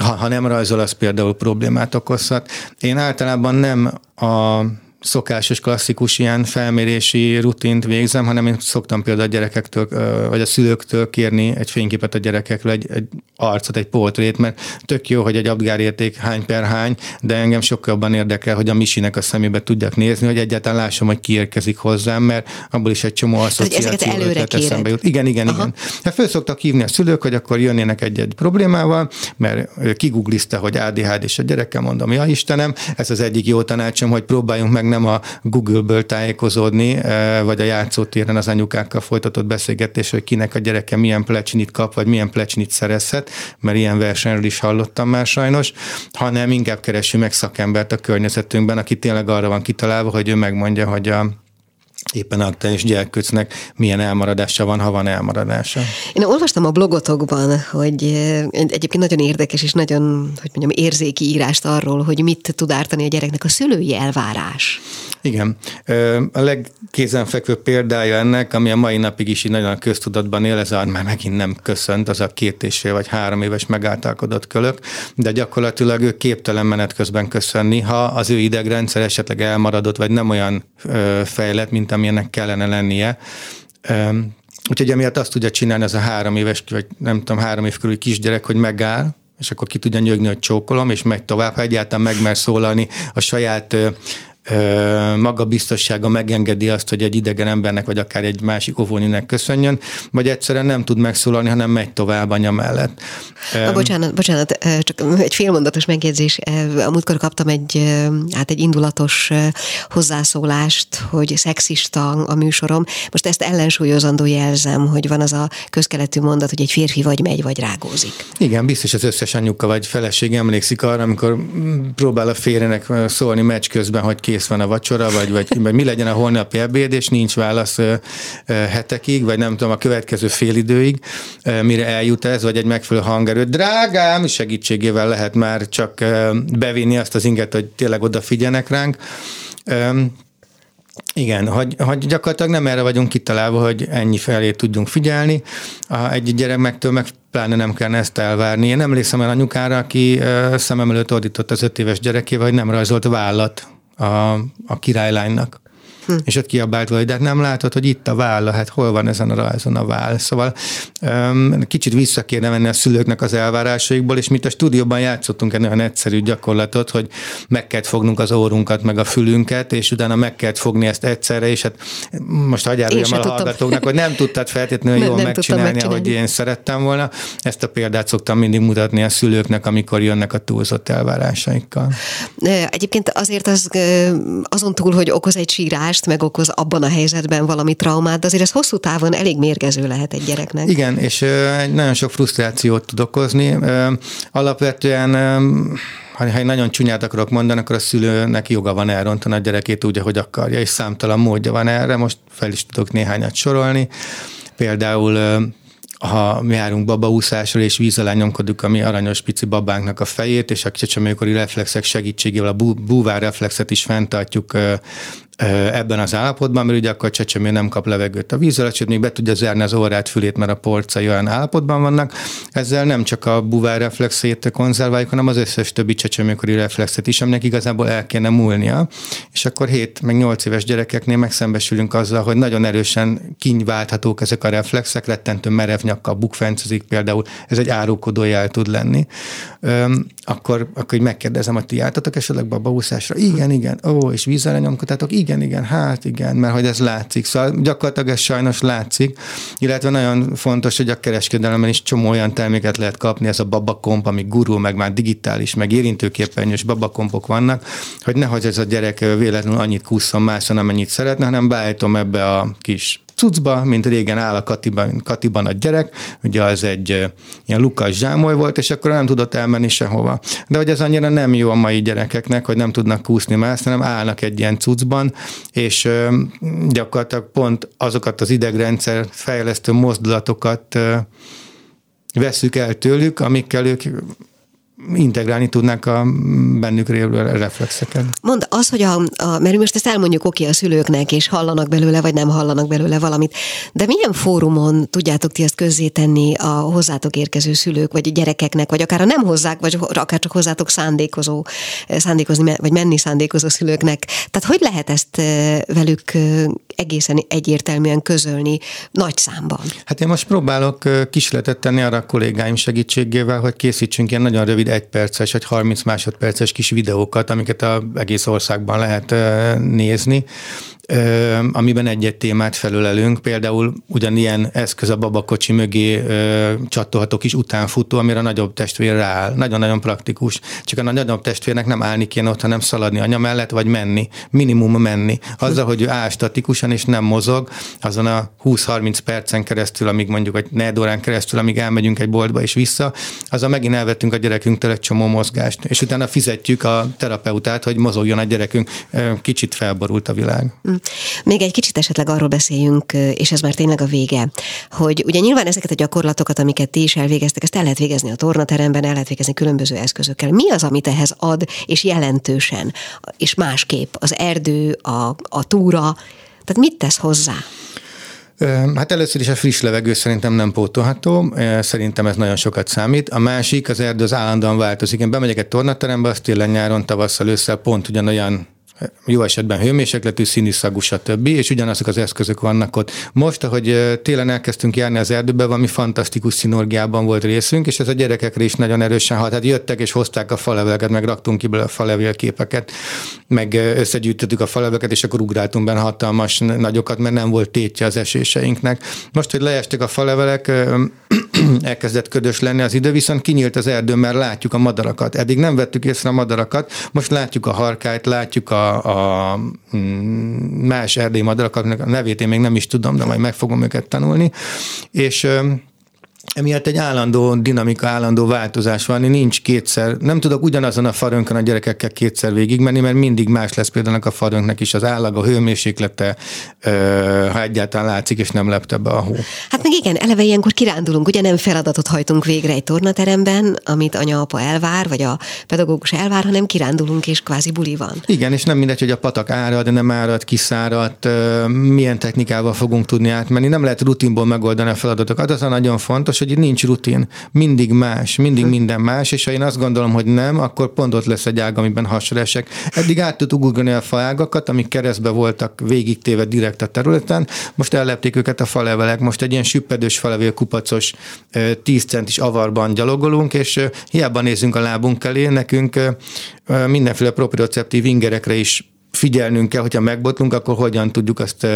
D: ha, ha nem rajzol, az például problémát okozhat. Én általában nem a szokásos, klasszikus ilyen felmérési rutint végzem, hanem én szoktam például a gyerekektől, vagy a szülőktől kérni egy fényképet a gyerekekről, egy, egy arcot, egy portrét, mert tök jó, hogy egy abgárérték hány per hány, de engem sokkal jobban érdekel, hogy a Misinek a szemébe tudjak nézni, hogy egyáltalán lássam, hogy ki érkezik hozzám, mert abból is egy csomó asszociáció ötlet eszembe jut. Igen, igen, Aha. igen. Hát föl szoktak hívni a szülők, hogy akkor jönnének egy-egy problémával, mert kiguglizte, hogy ADHD és a gyerekkel mondom, ja Istenem, ez az egyik jó tanácsom, hogy próbáljunk meg nem a Google-ből tájékozódni, eh, vagy a játszótéren az anyukákkal folytatott beszélgetés, hogy kinek a gyereke milyen plecsnit kap, vagy milyen plecsnit szerezhet, mert ilyen versenyről is hallottam már sajnos, hanem inkább keressünk meg szakembert a környezetünkben, aki tényleg arra van kitalálva, hogy ő megmondja, hogy a éppen aktuális gyerkőcnek milyen elmaradása van, ha van elmaradása.
A: Én olvastam a blogotokban, hogy egyébként nagyon érdekes és nagyon, hogy mondjam, érzéki írást arról, hogy mit tud ártani a gyereknek a szülői elvárás.
D: Igen. A legkézenfekvőbb példája ennek, ami a mai napig is nagyon a köztudatban él, ez a, már megint nem köszönt, az a két és fél vagy három éves megáltalkodott kölök, de gyakorlatilag ő képtelen menet közben köszönni, ha az ő idegrendszer esetleg elmaradott, vagy nem olyan fejlett, mint amilyennek kellene lennie. Úgyhogy emiatt azt tudja csinálni az a három éves, vagy nem tudom, három év körül kisgyerek, hogy megáll, és akkor ki tudja nyögni, hogy csókolom, és megy tovább, ha egyáltalán megmer szólalni a saját magabiztossága megengedi azt, hogy egy idegen embernek, vagy akár egy másik óvóninek köszönjön, vagy egyszerűen nem tud megszólalni, hanem megy tovább anya mellett.
A: A, bocsánat, bocsánat, csak egy félmondatos megjegyzés. A múltkor kaptam egy, hát egy indulatos hozzászólást, hogy szexista a műsorom. Most ezt ellensúlyozandó jelzem, hogy van az a közkeletű mondat, hogy egy férfi vagy megy, vagy rágózik.
D: Igen, biztos az összes anyuka vagy feleség emlékszik arra, amikor próbál a férjének szólni meccs közben, hogy ki kész van a vacsora, vagy, vagy, mi legyen a holnapi ebéd, és nincs válasz hetekig, vagy nem tudom, a következő félidőig, mire eljut ez, vagy egy megfelelő hangerő. Drágám, segítségével lehet már csak bevinni azt az inget, hogy tényleg odafigyelnek ránk. Igen, hogy, hogy gyakorlatilag nem erre vagyunk kitalálva, hogy ennyi felé tudjunk figyelni. A, egy gyermektől meg pláne nem kell ezt elvárni. Én emlékszem el anyukára, aki szemem előtt ordított az öt éves gyerekével, hogy nem rajzolt vállat a, a királylánynak. Hm. És ott kiabált hogy de hát nem látod, hogy itt a válla, hát hol van ezen a rajzon a váll. Szóval um, kicsit vissza kéne venni a szülőknek az elvárásaikból, és mint a stúdióban játszottunk egy olyan egyszerű gyakorlatot, hogy meg kell fognunk az órunkat, meg a fülünket, és utána meg kell fogni ezt egyszerre, és hát most hagyjáruljam a hallgatóknak, hogy nem tudtad feltétlenül jól nem megcsinálni, megcsinálni, ahogy én szerettem volna. Ezt a példát szoktam mindig mutatni a szülőknek, amikor jönnek a túlzott elvárásaikkal.
A: Egyébként azért az, azon túl, hogy okoz egy sírás, hatást, meg okoz abban a helyzetben valami traumát, de azért ez hosszú távon elég mérgező lehet egy gyereknek.
D: Igen, és nagyon sok frusztrációt tud okozni. Alapvetően ha egy nagyon csúnyát akarok mondani, akkor a szülőnek joga van elrontani a gyerekét úgy, ahogy akarja, és számtalan módja van erre, most fel is tudok néhányat sorolni. Például ha mi járunk babaúszásra és víz alá nyomkodjuk a mi aranyos pici babánknak a fejét, és a csecsemőkori reflexek segítségével a bú, búvár reflexet is fenntartjuk ebben az állapotban, mert ugye akkor a csecsemő nem kap levegőt a víz alatt, sőt, még be tudja zárni az órát, fülét, mert a porcai olyan állapotban vannak. Ezzel nem csak a buvár reflexét konzerváljuk, hanem az összes többi csecsemőkori reflexet is, aminek igazából el kéne múlnia. És akkor 7 meg 8 éves gyerekeknél megszembesülünk azzal, hogy nagyon erősen kinyválthatók ezek a reflexek, rettentő merev nyakkal bukfencezik például, ez egy árulkodó jel tud lenni. Öm, akkor, akkor megkérdezem, hogy ti jártatok esetleg babaúszásra? Igen, igen. Ó, és vízzel nyomkodtátok? Igen, igen, igen, hát igen, mert hogy ez látszik. Szóval gyakorlatilag ez sajnos látszik, illetve nagyon fontos, hogy a kereskedelemben is csomó olyan terméket lehet kapni, ez a babakomp, ami gurul, meg már digitális, meg érintőképernyős babakompok vannak, hogy nehogy ez a gyerek véletlenül annyit kúszom máson, amennyit szeretne, hanem beállítom ebbe a kis cuccba, mint régen áll a Katiban, Katiban a gyerek, ugye az egy ilyen lukas zsámoly volt, és akkor nem tudott elmenni sehova. De hogy ez annyira nem jó a mai gyerekeknek, hogy nem tudnak kúszni más, hanem állnak egy ilyen cuccban, és gyakorlatilag pont azokat az idegrendszer fejlesztő mozdulatokat veszük el tőlük, amikkel ők integrálni tudnák a bennük révő reflexeket.
A: Mond, az, hogy a, a mert most ezt elmondjuk oké a szülőknek, és hallanak belőle, vagy nem hallanak belőle valamit, de milyen fórumon tudjátok ti ezt közzétenni a hozzátok érkező szülők, vagy gyerekeknek, vagy akár a nem hozzák, vagy akár csak hozzátok szándékozó, szándékozni, vagy menni szándékozó szülőknek. Tehát hogy lehet ezt velük egészen egyértelműen közölni nagy számban?
D: Hát én most próbálok kísérletet tenni arra a kollégáim segítségével, hogy készítsünk ilyen nagyon rövid egy perces vagy 30 másodperces kis videókat, amiket a egész országban lehet nézni, amiben egy-egy témát felölelünk. Például ugyanilyen eszköz a babakocsi mögé csatolható kis utánfutó, amire a nagyobb testvér rááll. Nagyon-nagyon praktikus. Csak a nagyobb testvérnek nem állni kéne ott, hanem szaladni anya mellett, vagy menni. Minimum menni. Azzal, hogy ő áll statikusan és nem mozog, azon a 20-30 percen keresztül, amíg mondjuk egy négy órán keresztül, amíg elmegyünk egy boltba és vissza, azzal megint elvettünk a gyerekünktől egy csomó mozgást. És utána fizetjük a terapeutát, hogy mozogjon a gyerekünk. Kicsit felborult a világ.
A: Még egy kicsit esetleg arról beszéljünk, és ez már tényleg a vége, hogy ugye nyilván ezeket a gyakorlatokat, amiket ti is elvégeztek, ezt el lehet végezni a tornateremben, el lehet végezni különböző eszközökkel. Mi az, amit ehhez ad, és jelentősen, és másképp az erdő, a, a túra, tehát mit tesz hozzá?
D: Hát először is a friss levegő szerintem nem pótolható, szerintem ez nagyon sokat számít. A másik, az erdő az állandóan változik. Én bemegyek egy tornaterembe, azt télen, nyáron, tavasszal, ősszel pont ugyanolyan jó esetben hőmérsékletű, szagú, stb. És ugyanazok az eszközök vannak ott. Most, ahogy télen elkezdtünk járni az erdőbe, valami fantasztikus szinorgiában volt részünk, és ez a gyerekekre is nagyon erősen hat. Hát jöttek és hozták a faleveleket, meg raktunk ki a falevélképeket, meg összegyűjtöttük a faleveleket, és akkor ugráltunk benne hatalmas nagyokat, mert nem volt tétje az eséseinknek. Most, hogy leestek a falevelek, elkezdett ködös lenni az idő, viszont kinyílt az erdő, mert látjuk a madarakat. Eddig nem vettük észre a madarakat, most látjuk a harkályt, látjuk a a, mm, más erdélyi madarakat, a nevét én még nem is tudom, de majd meg fogom őket tanulni, és emiatt egy állandó dinamika, állandó változás van, nincs kétszer, nem tudok ugyanazon a farönkön a gyerekekkel kétszer végigmenni, mert mindig más lesz például a farönknek is az állag, a hőmérséklete, ha egyáltalán látszik, és nem lepte be a hó.
A: Hát meg igen, eleve ilyenkor kirándulunk, ugye nem feladatot hajtunk végre egy tornateremben, amit anya-apa elvár, vagy a pedagógus elvár, hanem kirándulunk, és kvázi buli van.
D: Igen, és nem mindegy, hogy a patak árad, nem árad, kiszárad, milyen technikával fogunk tudni átmenni. Nem lehet rutinból megoldani a feladatokat, az a nagyon fontos, hogy nincs rutin, mindig más, mindig minden más, és ha én azt gondolom, hogy nem, akkor pont ott lesz egy ág, amiben hasra esek. Eddig át tudtuk ugrani a faágakat, amik keresztbe voltak végig téve direkt a területen, most ellepték őket a falevelek, most egy ilyen süppedős falevél kupacos 10 centis avarban gyalogolunk, és hiába nézzünk a lábunk elé, nekünk mindenféle proprioceptív ingerekre is figyelnünk kell, hogyha megbotlunk, akkor hogyan tudjuk azt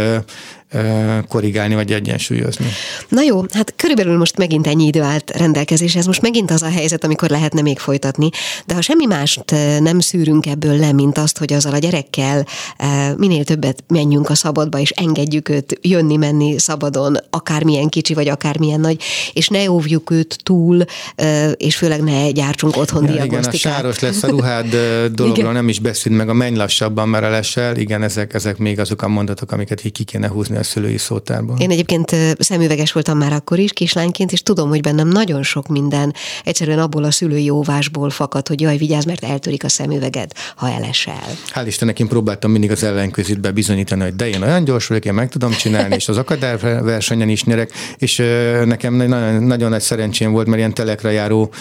D: korrigálni vagy egyensúlyozni.
A: Na jó, hát körülbelül most megint ennyi idő állt rendelkezéshez, most megint az a helyzet, amikor lehetne még folytatni, de ha semmi mást nem szűrünk ebből le, mint azt, hogy azzal a gyerekkel minél többet menjünk a szabadba, és engedjük őt jönni-menni szabadon, akármilyen kicsi vagy akármilyen nagy, és ne óvjuk őt túl, és főleg ne gyártsunk otthon ja.
D: Igen, a sáros lesz a ruhád dologról nem is beszél meg, a menj lassabban, mert a lesel, igen, ezek, ezek még azok a mondatok, amiket ki kéne húzni a szülői szótárban.
A: Én egyébként szemüveges voltam már akkor is, kislányként, és tudom, hogy bennem nagyon sok minden egyszerűen abból a szülői óvásból fakad, hogy jaj, vigyázz, mert eltörik a szemüveged, ha elesel.
D: Hál' Istennek én próbáltam mindig az ellenközit bebizonyítani, hogy de én olyan gyors vagyok, én meg tudom csinálni, és az akadályversenyen is nyerek, és nekem nagyon, nagyon nagy szerencsém volt, mert ilyen telekre járó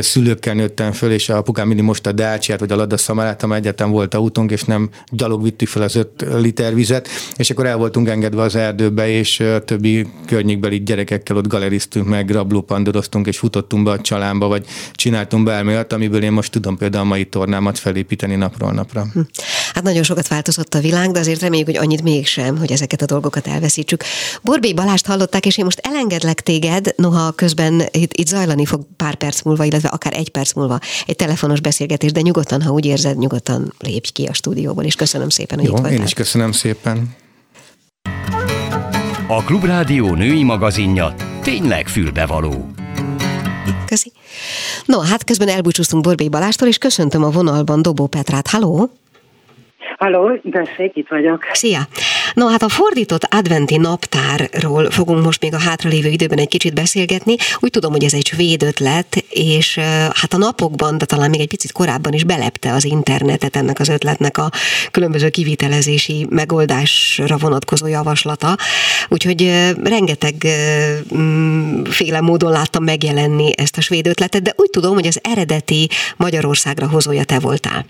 D: szülőkkel nőttem föl, és a apukám mindig most a Dácsiát, vagy a Lada Szamarát, egyetem volt autónk, és nem gyalog vittük fel az öt liter vizet, és akkor el voltunk engedve az erdőbe, és a többi környékbeli gyerekekkel ott galeriztünk meg, rablópandoroztunk, és futottunk be a csalámba, vagy csináltunk bármi amiből én most tudom például a mai tornámat felépíteni napról napra. Hm.
A: Hát nagyon sokat változott a világ, de azért reméljük, hogy annyit mégsem, hogy ezeket a dolgokat elveszítsük. Borbé Balást hallották, és én most elengedlek téged, noha közben itt, itt zajlani fog pár perc múlva, illetve akár egy perc múlva egy telefonos beszélgetés, de nyugodtan, ha úgy érzed, nyugodtan lépj ki a stúdióból, és köszönöm szépen, hogy
D: Jó,
A: itt voltál.
D: én is köszönöm szépen.
B: A Klubrádió női magazinja tényleg fülbevaló.
A: Köszi. No, hát közben elbúcsúztunk Borbély Balástól, és köszöntöm a vonalban Dobó Petrát. Halló!
E: Halló, tessék, itt vagyok.
A: Szia! No, hát a fordított adventi naptárról fogunk most még a hátralévő időben egy kicsit beszélgetni. Úgy tudom, hogy ez egy svéd ötlet, és hát a napokban, de talán még egy picit korábban is belepte az internetet ennek az ötletnek a különböző kivitelezési megoldásra vonatkozó javaslata. Úgyhogy rengeteg mm, féle módon láttam megjelenni ezt a svéd ötletet, de úgy tudom, hogy az eredeti Magyarországra hozója te voltál.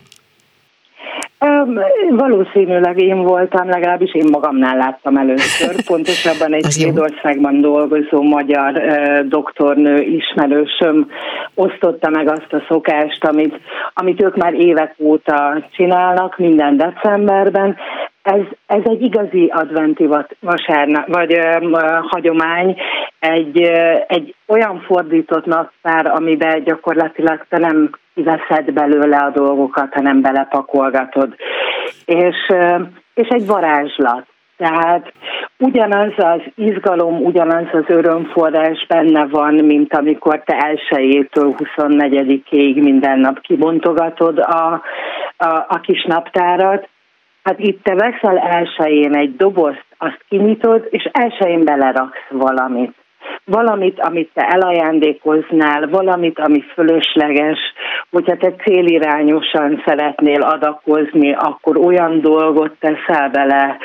E: Um, valószínűleg én voltam, legalábbis én magamnál láttam először. Pontosabban egy Svédországban dolgozó magyar uh, doktornő ismerősöm osztotta meg azt a szokást, amit, amit ők már évek óta csinálnak, minden decemberben. Ez, ez egy igazi adventi vasárnap, vagy uh, hagyomány, egy, uh, egy olyan fordított naptár, amiben gyakorlatilag te nem kiveszed belőle a dolgokat, hanem belepakolgatod. És, és egy varázslat. Tehát ugyanaz az izgalom, ugyanaz az örömforrás benne van, mint amikor te elsőjétől 24-ig minden nap kibontogatod a, a, a kis naptárat, Hát itt te veszel elsőjén egy dobozt, azt kinyitod, és elsőjén beleraksz valamit valamit, amit te elajándékoznál, valamit, ami fölösleges, hogyha te célirányosan szeretnél adakozni, akkor olyan dolgot teszel bele,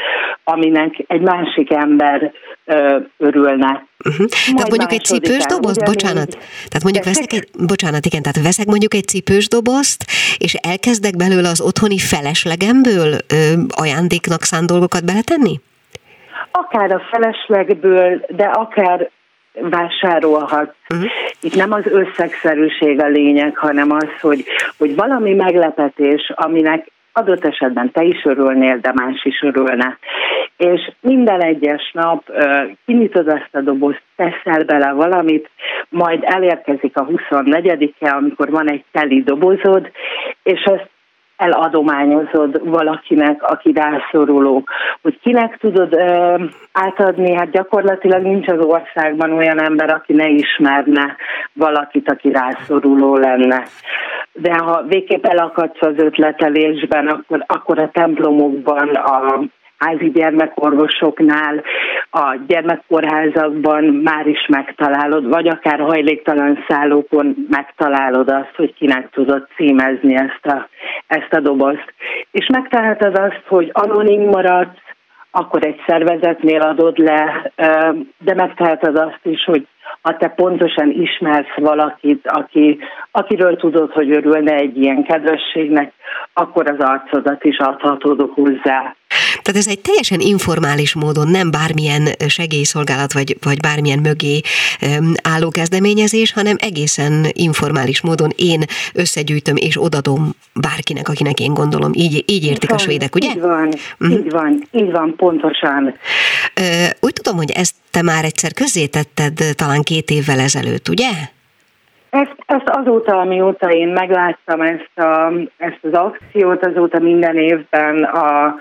E: aminek egy másik ember ö, örülne.
A: Uh-huh. Tehát mondjuk egy cipős doboz, bocsánat. Tehát mondjuk veszek egy, bocsánat, igen, tehát veszek mondjuk egy cipős dobozt, és elkezdek belőle az otthoni feleslegemből ö, ajándéknak szánt dolgokat beletenni?
E: Akár a feleslegből, de akár vásárolhat. Uh-huh. Itt nem az összegszerűség a lényeg, hanem az, hogy, hogy valami meglepetés, aminek adott esetben te is örülnél, de más is örülne. És minden egyes nap uh, kinyitod ezt a dobozt, teszel bele valamit, majd elérkezik a 24-e, amikor van egy teli dobozod, és ezt eladományozod valakinek, aki rászoruló. Hogy kinek tudod ö, átadni, hát gyakorlatilag nincs az országban olyan ember, aki ne ismerne valakit, aki rászoruló lenne. De ha végképp elakadsz az ötletelésben, akkor, akkor a templomokban, a házi gyermekorvosoknál, a gyermekkórházakban már is megtalálod, vagy akár hajléktalan szállókon megtalálod azt, hogy kinek tudod címezni ezt a, ezt a dobozt. És megtaláltad azt, hogy anonim maradsz, akkor egy szervezetnél adod le, de megteheted azt is, hogy ha te pontosan ismersz valakit, aki, akiről tudod, hogy örülne egy ilyen kedvességnek, akkor az arcodat is adhatod hozzá.
A: Tehát ez egy teljesen informális módon, nem bármilyen segélyszolgálat vagy, vagy bármilyen mögé álló kezdeményezés, hanem egészen informális módon én összegyűjtöm és odadom bárkinek, akinek én gondolom. Így, így értik
E: van,
A: a svédek, ugye?
E: Így van, uh-huh. így van, így van, pontosan.
A: Úgy tudom, hogy ezt te már egyszer közzétetted talán két évvel ezelőtt, ugye?
E: Ezt, ezt azóta, amióta én megláttam ezt, a, ezt az akciót, azóta minden évben a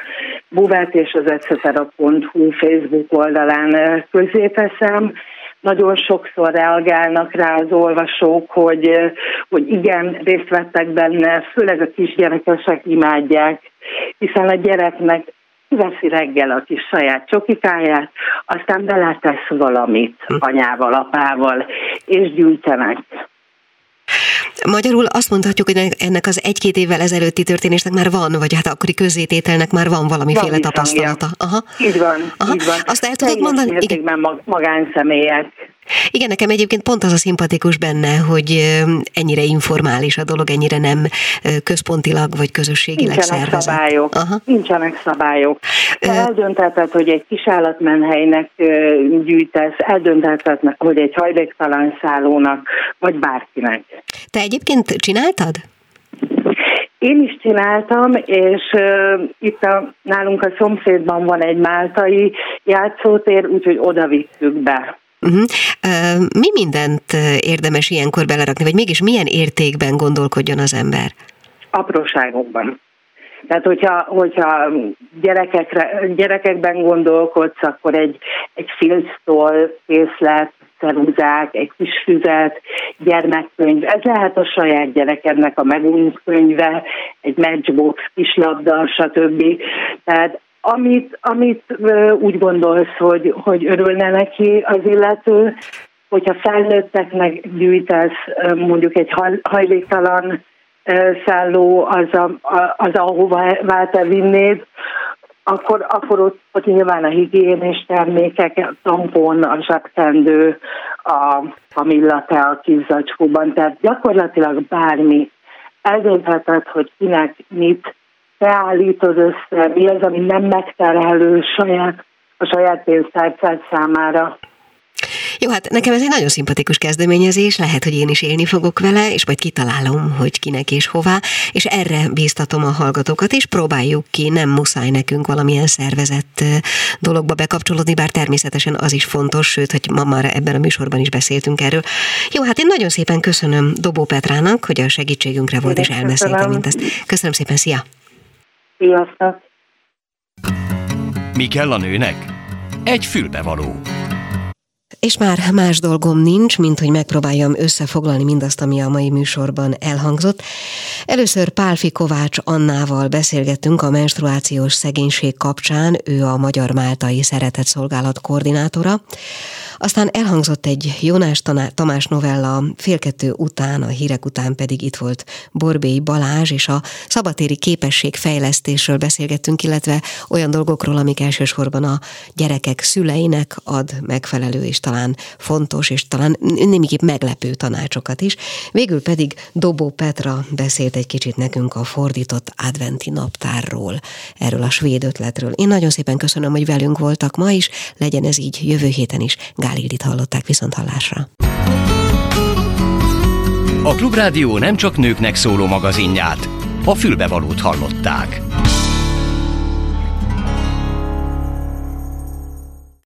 E: Buvát és az etcetera.hu Facebook oldalán teszem. Nagyon sokszor reagálnak rá az olvasók, hogy, hogy igen, részt vettek benne, főleg a kisgyerekesek imádják, hiszen a gyereknek kiveszi reggel a kis saját csokikáját, aztán beletesz valamit hm. anyával, apával, és gyűjtenek.
A: Magyarul azt mondhatjuk, hogy ennek az egy-két évvel ezelőtti történésnek már van, vagy hát akkori közzétételnek már van valamiféle van tapasztalata.
E: Aha. Így van, Aha. így van.
A: Azt el tudod mondani?
E: Igen. magánszemélyek.
A: Igen, nekem egyébként pont az a szimpatikus benne, hogy ennyire informális a dolog, ennyire nem központilag vagy közösségileg
E: Nincsenek
A: szervezett.
E: szabályok. Aha. Nincsenek szabályok. Te eldöntheted, hogy egy kisállatmenhelynek gyűjtesz, eldöntheted, hogy egy hajléktalan szállónak, vagy bárkinek.
A: Te egyébként csináltad?
E: Én is csináltam, és uh, itt a, nálunk a szomszédban van egy máltai játszótér, úgyhogy oda vittük be.
A: Uh-huh. Uh, mi mindent érdemes ilyenkor belerakni, vagy mégis milyen értékben gondolkodjon az ember?
E: Apróságokban. Tehát, hogyha, hogyha gyerekekre, gyerekekben gondolkodsz, akkor egy, egy filctól készlet, ceruzák, egy kis füzet, gyermekkönyv. Ez lehet a saját gyerekednek a megújult könyve, egy matchbox, kislabda, stb. Tehát amit, amit úgy gondolsz, hogy, hogy örülne neki az illető, hogyha felnőtteknek gyűjtesz mondjuk egy hajléktalan szálló, az, a, az ahova te vinnéd, akkor, akkor ott, ott nyilván a higiénés termékek, a tampon, a zsebkendő, a a kis zacskóban, tehát gyakorlatilag bármi. Eldöntheted, hogy kinek mit beállítod össze, mi az, ami nem megterhelő saját, a saját pénztárcád számára.
A: Jó, hát nekem ez egy nagyon szimpatikus kezdeményezés, lehet, hogy én is élni fogok vele, és majd kitalálom, hogy kinek és hová, és erre bíztatom a hallgatókat, és próbáljuk ki, nem muszáj nekünk valamilyen szervezett dologba bekapcsolódni, bár természetesen az is fontos, sőt, hogy ma már ebben a műsorban is beszéltünk erről. Jó, hát én nagyon szépen köszönöm Dobó Petrának, hogy a segítségünkre volt, és elmesélte mindezt. Köszönöm szépen, szia!
E: Sziasztok!
B: Mi kell a nőnek? Egy fülbevaló.
A: És már más dolgom nincs, mint hogy megpróbáljam összefoglalni mindazt, ami a mai műsorban elhangzott. Először Pálfi Kovács Annával beszélgettünk a menstruációs szegénység kapcsán, ő a Magyar Máltai Szeretetszolgálat koordinátora. Aztán elhangzott egy Jónás Tamás novella félkettő után, a hírek után pedig itt volt Borbély Balázs, és a szabatéri képességfejlesztésről beszélgettünk, illetve olyan dolgokról, amik elsősorban a gyerekek szüleinek ad megfelelő és talán fontos, és talán némiképp meglepő tanácsokat is. Végül pedig Dobó Petra beszélt egy kicsit nekünk a fordított adventi naptárról, erről a svéd ötletről. Én nagyon szépen köszönöm, hogy velünk voltak ma is, legyen ez így jövő héten is. Gál Ildit hallották viszont hallásra.
B: A Klubrádió nem csak nőknek szóló magazinját, a fülbevalót hallották.